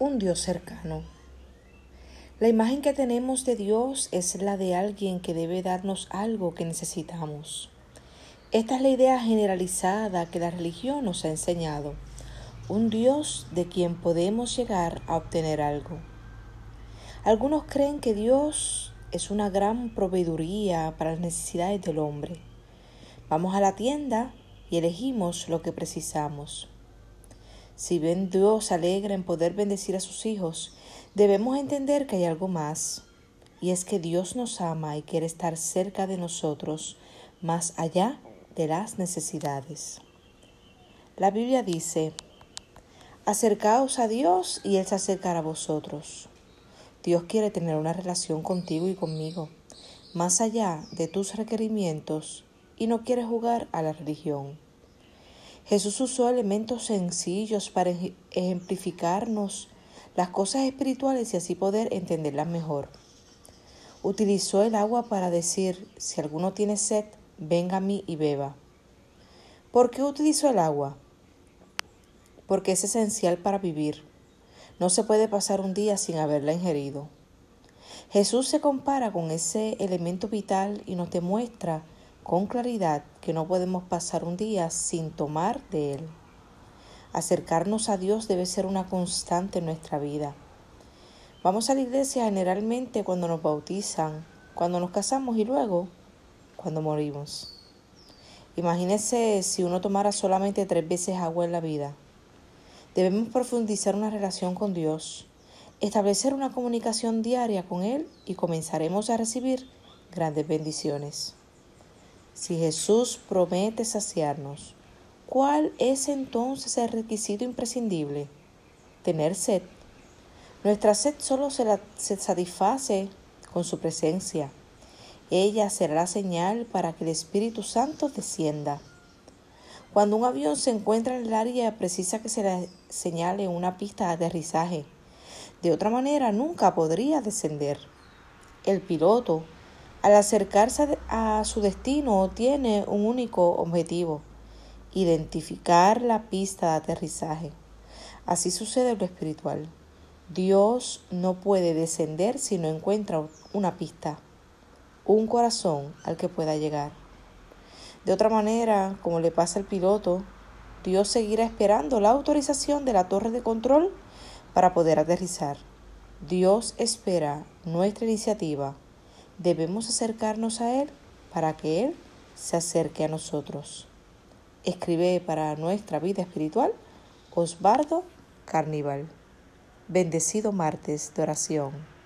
un Dios cercano. La imagen que tenemos de Dios es la de alguien que debe darnos algo que necesitamos. Esta es la idea generalizada que la religión nos ha enseñado. Un Dios de quien podemos llegar a obtener algo. Algunos creen que Dios es una gran proveeduría para las necesidades del hombre. Vamos a la tienda y elegimos lo que precisamos. Si ven Dios alegra en poder bendecir a sus hijos, debemos entender que hay algo más, y es que Dios nos ama y quiere estar cerca de nosotros, más allá de las necesidades. La Biblia dice, acercaos a Dios y Él se acercará a vosotros. Dios quiere tener una relación contigo y conmigo, más allá de tus requerimientos, y no quiere jugar a la religión. Jesús usó elementos sencillos para ejemplificarnos las cosas espirituales y así poder entenderlas mejor. Utilizó el agua para decir, si alguno tiene sed, venga a mí y beba. ¿Por qué utilizó el agua? Porque es esencial para vivir. No se puede pasar un día sin haberla ingerido. Jesús se compara con ese elemento vital y nos demuestra con claridad que no podemos pasar un día sin tomar de Él. Acercarnos a Dios debe ser una constante en nuestra vida. Vamos a la iglesia generalmente cuando nos bautizan, cuando nos casamos y luego cuando morimos. Imagínese si uno tomara solamente tres veces agua en la vida. Debemos profundizar una relación con Dios, establecer una comunicación diaria con Él y comenzaremos a recibir grandes bendiciones. Si Jesús promete saciarnos, ¿cuál es entonces el requisito imprescindible? Tener sed. Nuestra sed solo se, satisface con su presencia. Ella será la señal para que el Espíritu Santo descienda. Cuando un avión se encuentra en el área precisa que se le señale una pista de aterrizaje. De otra manera nunca podría descender. El piloto al acercarse a su destino tiene un único objetivo, identificar la pista de aterrizaje. Así sucede en lo espiritual. Dios no puede descender si no encuentra una pista, un corazón al que pueda llegar. De otra manera, como le pasa al piloto, Dios seguirá esperando la autorización de la torre de control para poder aterrizar. Dios espera nuestra iniciativa debemos acercarnos a Él para que Él se acerque a nosotros. Escribe para nuestra vida espiritual Osbardo Carnival. Bendecido martes de oración.